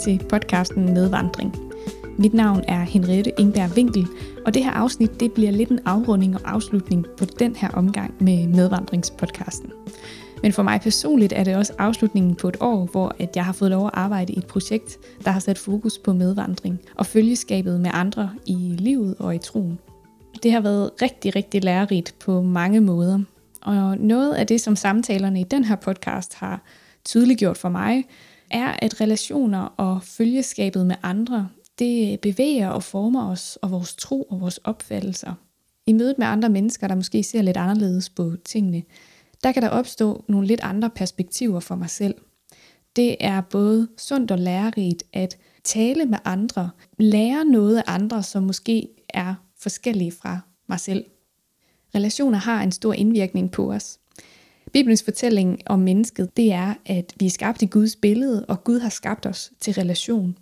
Til podcasten Medvandring. Mit navn er Henriette Ingberg Winkel, og det her afsnit det bliver lidt en afrunding og afslutning på den her omgang med Medvandringspodcasten. Men for mig personligt er det også afslutningen på et år, hvor at jeg har fået lov at arbejde i et projekt, der har sat fokus på medvandring og følgeskabet med andre i livet og i troen. Det har været rigtig, rigtig lærerigt på mange måder. Og noget af det, som samtalerne i den her podcast har tydeliggjort for mig, er, at relationer og følgeskabet med andre, det bevæger og former os og vores tro og vores opfattelser. I mødet med andre mennesker, der måske ser lidt anderledes på tingene, der kan der opstå nogle lidt andre perspektiver for mig selv. Det er både sundt og lærerigt at tale med andre, lære noget af andre, som måske er forskellige fra mig selv. Relationer har en stor indvirkning på os. Bibelens fortælling om mennesket, det er, at vi er skabt i Guds billede, og Gud har skabt os til relation.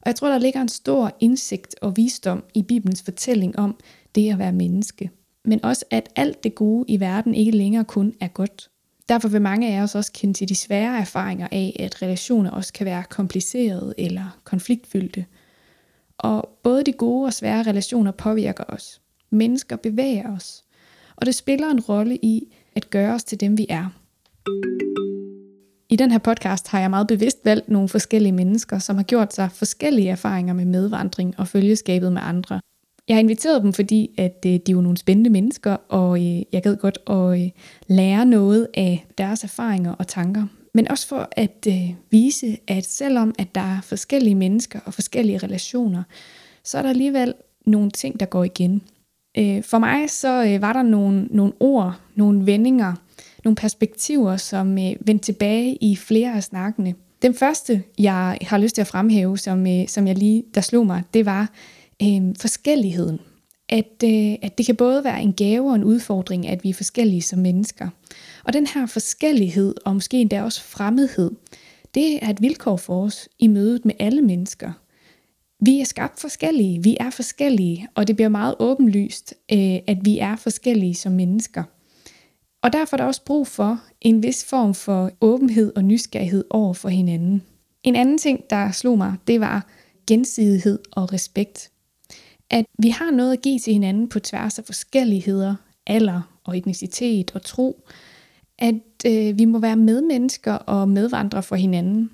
Og jeg tror, der ligger en stor indsigt og visdom i Bibelens fortælling om det at være menneske. Men også, at alt det gode i verden ikke længere kun er godt. Derfor vil mange af os også kende til de svære erfaringer af, at relationer også kan være komplicerede eller konfliktfyldte. Og både de gode og svære relationer påvirker os. Mennesker bevæger os. Og det spiller en rolle i at gøre os til dem, vi er. I den her podcast har jeg meget bevidst valgt nogle forskellige mennesker, som har gjort sig forskellige erfaringer med medvandring og følgeskabet med andre. Jeg har inviteret dem, fordi at øh, de er jo nogle spændende mennesker, og øh, jeg gad godt at øh, lære noget af deres erfaringer og tanker. Men også for at vise, at selvom at der er forskellige mennesker og forskellige relationer, så er der alligevel nogle ting, der går igen. Øh, for mig så øh, var der nogle, nogle ord, nogle vendinger, nogle perspektiver, som øh, vendte tilbage i flere af snakkene. Den første, jeg har lyst til at fremhæve, som, som jeg lige, der slog mig, det var, øh, forskelligheden. At, øh, at det kan både være en gave og en udfordring, at vi er forskellige som mennesker. Og den her forskellighed, og måske endda også fremmedhed, det er et vilkår for os i mødet med alle mennesker. Vi er skabt forskellige, vi er forskellige, og det bliver meget åbenlyst, øh, at vi er forskellige som mennesker. Og derfor er der også brug for en vis form for åbenhed og nysgerrighed over for hinanden. En anden ting, der slog mig, det var gensidighed og respekt at vi har noget at give til hinanden på tværs af forskelligheder, alder og etnicitet og tro. At øh, vi må være medmennesker og medvandre for hinanden.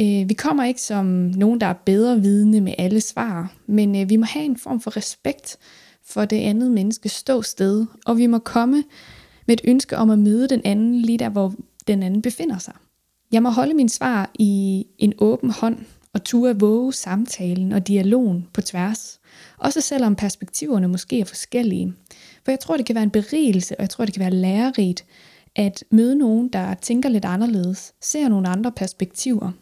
Øh, vi kommer ikke som nogen, der er bedre vidne med alle svar, men øh, vi må have en form for respekt for det andet menneske stå sted, og vi må komme med et ønske om at møde den anden lige der, hvor den anden befinder sig. Jeg må holde min svar i en åben hånd og turde våge samtalen og dialogen på tværs. Også selvom perspektiverne måske er forskellige. For jeg tror, det kan være en berigelse, og jeg tror, det kan være lærerigt at møde nogen, der tænker lidt anderledes, ser nogle andre perspektiver.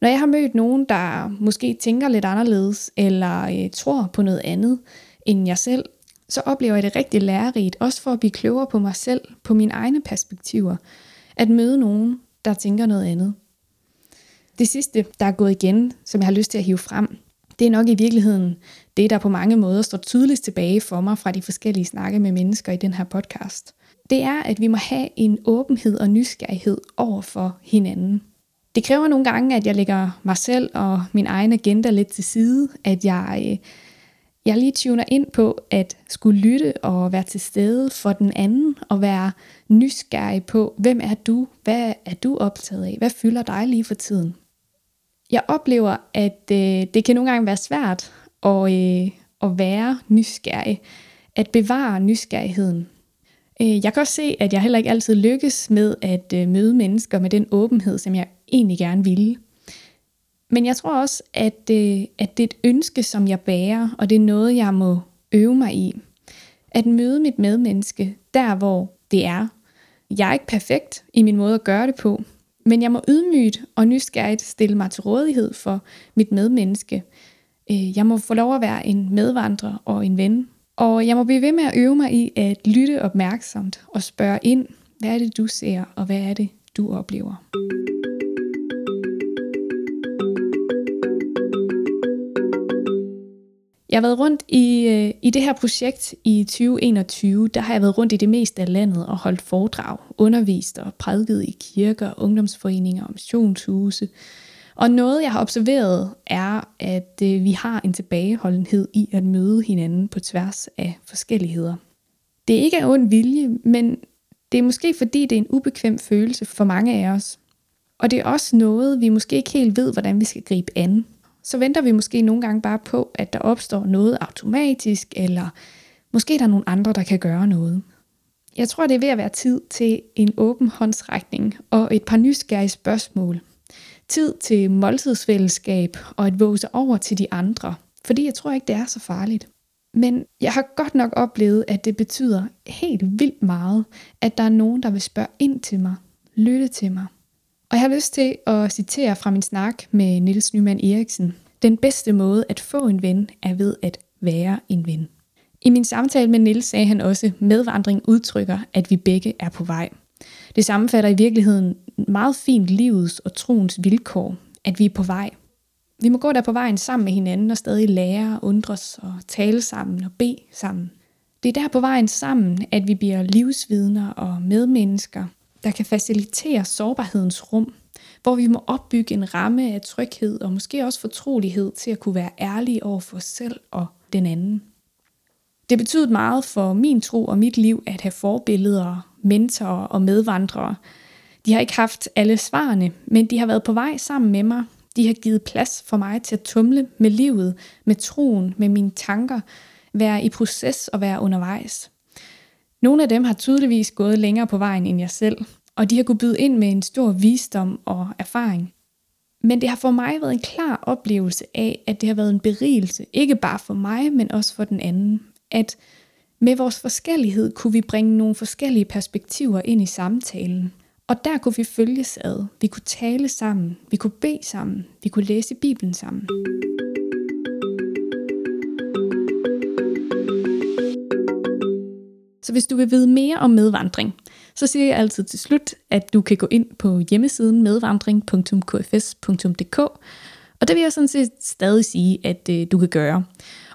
Når jeg har mødt nogen, der måske tænker lidt anderledes, eller øh, tror på noget andet end jeg selv, så oplever jeg det rigtig lærerigt, også for at blive klogere på mig selv, på mine egne perspektiver, at møde nogen, der tænker noget andet. Det sidste, der er gået igen, som jeg har lyst til at hive frem, det er nok i virkeligheden det, der på mange måder står tydeligst tilbage for mig fra de forskellige snakke med mennesker i den her podcast. Det er, at vi må have en åbenhed og nysgerrighed over for hinanden. Det kræver nogle gange, at jeg lægger mig selv og min egen agenda lidt til side, at jeg, øh, jeg lige tuner ind på at skulle lytte og være til stede for den anden og være nysgerrig på, hvem er du, hvad er du optaget af, hvad fylder dig lige for tiden. Jeg oplever, at øh, det kan nogle gange være svært at, øh, at være nysgerrig, at bevare nysgerrigheden. Øh, jeg kan også se, at jeg heller ikke altid lykkes med at øh, møde mennesker med den åbenhed, som jeg egentlig gerne ville. Men jeg tror også, at, øh, at det er et ønske, som jeg bærer, og det er noget, jeg må øve mig i. At møde mit medmenneske der, hvor det er. Jeg er ikke perfekt i min måde at gøre det på, men jeg må ydmygt og nysgerrigt stille mig til rådighed for mit medmenneske. Øh, jeg må få lov at være en medvandrer og en ven. Og jeg må blive ved med at øve mig i at lytte opmærksomt og spørge ind, hvad er det du ser, og hvad er det du oplever. Jeg har været rundt i, øh, i det her projekt i 2021. Der har jeg været rundt i det meste af landet og holdt foredrag, undervist og prædiket i kirker, ungdomsforeninger og missionshuse. Og noget, jeg har observeret, er, at øh, vi har en tilbageholdenhed i at møde hinanden på tværs af forskelligheder. Det er ikke af ond vilje, men det er måske fordi, det er en ubekvem følelse for mange af os. Og det er også noget, vi måske ikke helt ved, hvordan vi skal gribe an. Så venter vi måske nogle gange bare på, at der opstår noget automatisk, eller måske der er nogle andre, der kan gøre noget. Jeg tror, det er ved at være tid til en åben håndsrækning og et par nysgerrige spørgsmål. Tid til måltidsfællesskab og at våge sig over til de andre, fordi jeg tror ikke, det er så farligt. Men jeg har godt nok oplevet, at det betyder helt vildt meget, at der er nogen, der vil spørge ind til mig, lytte til mig. Og jeg har lyst til at citere fra min snak med Niels Nyman Eriksen. Den bedste måde at få en ven er ved at være en ven. I min samtale med Nils sagde han også, at medvandring udtrykker, at vi begge er på vej. Det sammenfatter i virkeligheden meget fint livets og troens vilkår, at vi er på vej. Vi må gå der på vejen sammen med hinanden og stadig lære, undres og tale sammen og bede sammen. Det er der på vejen sammen, at vi bliver livsvidner og medmennesker, der kan facilitere sårbarhedens rum, hvor vi må opbygge en ramme af tryghed og måske også fortrolighed til at kunne være ærlige over for os selv og den anden. Det betyder meget for min tro og mit liv at have forbilleder, mentorer og medvandrere. De har ikke haft alle svarene, men de har været på vej sammen med mig. De har givet plads for mig til at tumle med livet, med troen, med mine tanker, være i proces og være undervejs. Nogle af dem har tydeligvis gået længere på vejen end jeg selv, og de har kunnet byde ind med en stor visdom og erfaring. Men det har for mig været en klar oplevelse af, at det har været en berigelse, ikke bare for mig, men også for den anden at med vores forskellighed kunne vi bringe nogle forskellige perspektiver ind i samtalen. Og der kunne vi følges ad. Vi kunne tale sammen. Vi kunne bede sammen. Vi kunne læse Bibelen sammen. Så hvis du vil vide mere om medvandring, så siger jeg altid til slut, at du kan gå ind på hjemmesiden medvandring.kfs.dk, og det vil jeg sådan set stadig sige, at øh, du kan gøre.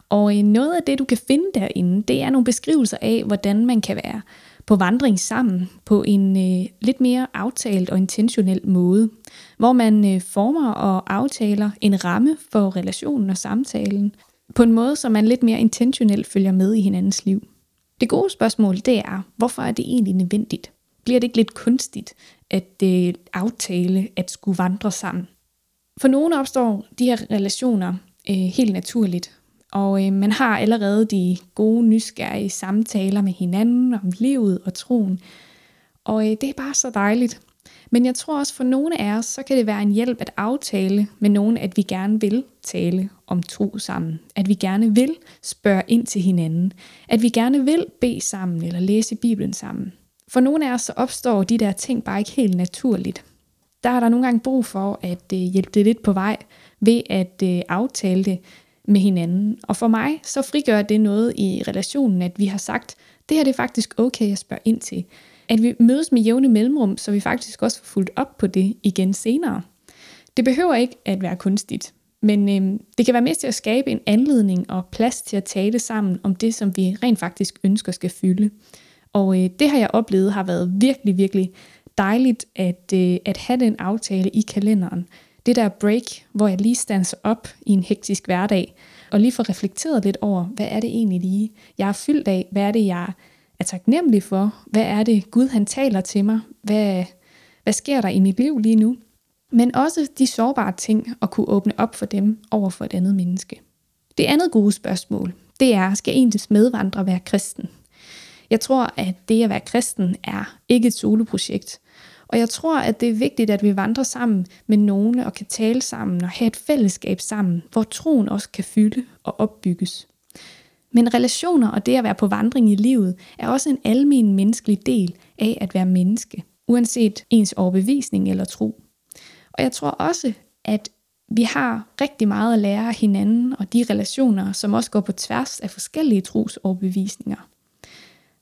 Og øh, noget af det, du kan finde derinde, det er nogle beskrivelser af, hvordan man kan være på vandring sammen på en øh, lidt mere aftalt og intentionel måde, hvor man øh, former og aftaler en ramme for relationen og samtalen, på en måde, så man lidt mere intentionelt følger med i hinandens liv. Det gode spørgsmål, det er, hvorfor er det egentlig nødvendigt? Bliver det ikke lidt kunstigt at øh, aftale at skulle vandre sammen? For nogle opstår de her relationer øh, helt naturligt, og øh, man har allerede de gode, nysgerrige samtaler med hinanden om livet og troen. Og øh, det er bare så dejligt. Men jeg tror også for nogle af os, så kan det være en hjælp at aftale med nogen, at vi gerne vil tale om tro sammen. At vi gerne vil spørge ind til hinanden. At vi gerne vil bede sammen eller læse Bibelen sammen. For nogle af os så opstår de der ting bare ikke helt naturligt. Der er der nogle gange brug for at øh, hjælpe det lidt på vej ved at øh, aftale det med hinanden. Og for mig, så frigør det noget i relationen, at vi har sagt, det her det er faktisk okay at spørge ind til. At vi mødes med jævne mellemrum, så vi faktisk også får fuldt op på det igen senere. Det behøver ikke at være kunstigt, men øh, det kan være med til at skabe en anledning og plads til at tale sammen om det, som vi rent faktisk ønsker skal fylde. Og øh, det har jeg oplevet har været virkelig, virkelig dejligt at, øh, at have den aftale i kalenderen. Det der break, hvor jeg lige standser op i en hektisk hverdag, og lige får reflekteret lidt over, hvad er det egentlig lige, jeg er fyldt af, hvad er det, jeg er taknemmelig for, hvad er det, Gud han taler til mig, hvad, hvad sker der i mit liv lige nu, men også de sårbare ting, at kunne åbne op for dem over for et andet menneske. Det andet gode spørgsmål, det er, skal ens medvandrer være kristen? Jeg tror, at det at være kristen er ikke et soloprojekt, og jeg tror, at det er vigtigt, at vi vandrer sammen med nogen og kan tale sammen og have et fællesskab sammen, hvor troen også kan fylde og opbygges. Men relationer og det at være på vandring i livet er også en almen menneskelig del af at være menneske, uanset ens overbevisning eller tro. Og jeg tror også, at vi har rigtig meget at lære af hinanden og de relationer, som også går på tværs af forskellige trosoverbevisninger.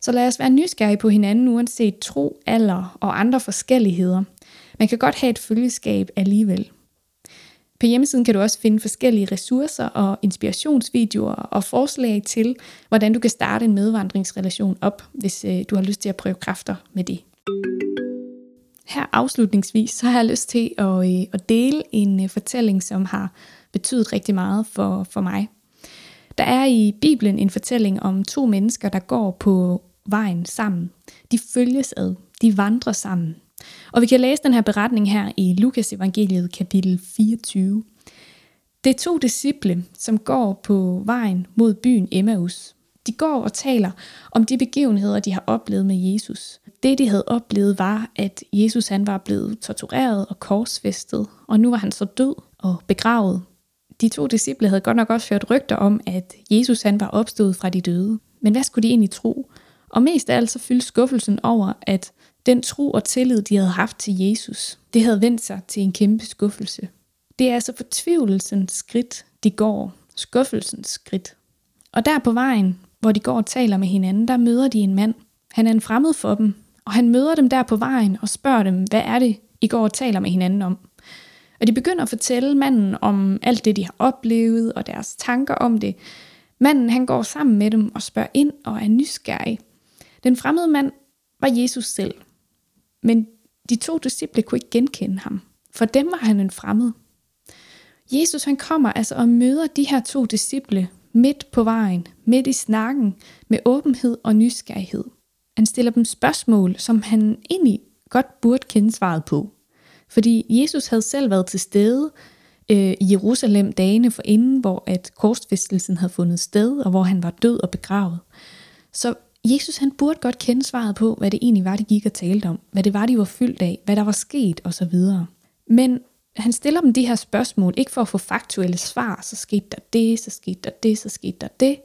Så lad os være nysgerrige på hinanden, uanset tro, alder og andre forskelligheder. Man kan godt have et følgeskab alligevel. På hjemmesiden kan du også finde forskellige ressourcer og inspirationsvideoer og forslag til, hvordan du kan starte en medvandringsrelation op, hvis øh, du har lyst til at prøve kræfter med det her afslutningsvis, så har jeg lyst til at, øh, at dele en øh, fortælling, som har betydet rigtig meget for, for mig. Der er i Bibelen en fortælling om to mennesker, der går på vejen sammen. De følges ad, de vandrer sammen. Og vi kan læse den her beretning her i Lukas evangeliet kapitel 24. Det er to disciple, som går på vejen mod byen Emmaus. De går og taler om de begivenheder, de har oplevet med Jesus. Det, de havde oplevet, var, at Jesus han var blevet tortureret og korsfæstet, og nu var han så død og begravet. De to disciple havde godt nok også hørt rygter om, at Jesus han var opstået fra de døde. Men hvad skulle de egentlig tro? Og mest af alt så fyldte skuffelsen over, at den tro og tillid, de havde haft til Jesus, det havde vendt sig til en kæmpe skuffelse. Det er altså fortvivlelsens skridt, de går. Skuffelsens skridt. Og der på vejen, hvor de går og taler med hinanden, der møder de en mand. Han er en fremmed for dem, og han møder dem der på vejen og spørger dem, hvad er det, I går og taler med hinanden om? Og de begynder at fortælle manden om alt det, de har oplevet og deres tanker om det. Manden han går sammen med dem og spørger ind og er nysgerrig. Den fremmede mand var Jesus selv. Men de to disciple kunne ikke genkende ham. For dem var han en fremmed. Jesus han kommer altså og møder de her to disciple midt på vejen, midt i snakken, med åbenhed og nysgerrighed. Han stiller dem spørgsmål, som han egentlig godt burde kende svaret på. Fordi Jesus havde selv været til stede øh, i Jerusalem dagene for inden, hvor at korsfæstelsen havde fundet sted, og hvor han var død og begravet. Så Jesus han burde godt kende svaret på, hvad det egentlig var, de gik og talte om, hvad det var, de var fyldt af, hvad der var sket osv. Men han stiller dem de her spørgsmål, ikke for at få faktuelle svar, så skete der det, så skete der det, så skete der det.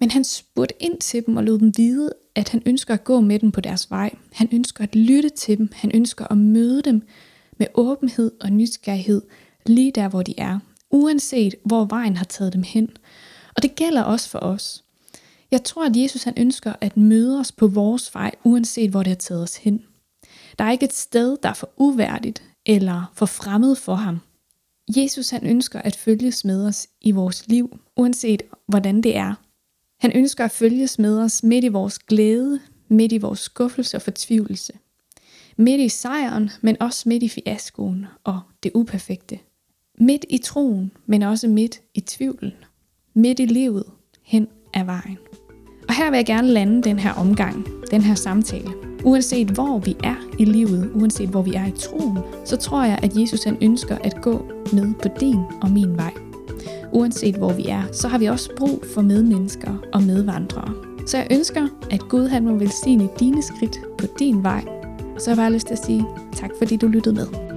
Men han spurgte ind til dem og lod dem vide, at han ønsker at gå med dem på deres vej. Han ønsker at lytte til dem. Han ønsker at møde dem med åbenhed og nysgerrighed lige der, hvor de er. Uanset hvor vejen har taget dem hen. Og det gælder også for os. Jeg tror, at Jesus han ønsker at møde os på vores vej, uanset hvor det har taget os hen. Der er ikke et sted, der er for uværdigt eller for fremmed for ham. Jesus han ønsker at følges med os i vores liv, uanset hvordan det er. Han ønsker at følges med os midt i vores glæde, midt i vores skuffelse og fortvivlelse. Midt i sejren, men også midt i fiaskoen og det uperfekte. Midt i troen, men også midt i tvivlen. Midt i livet, hen ad vejen. Og her vil jeg gerne lande den her omgang, den her samtale. Uanset hvor vi er i livet, uanset hvor vi er i troen, så tror jeg, at Jesus han ønsker at gå med på din og min vej. Uanset hvor vi er, så har vi også brug for medmennesker og medvandrere. Så jeg ønsker, at Gud han må velsigne dine skridt på din vej. Og så har jeg bare lyst til at sige tak, fordi du lyttede med.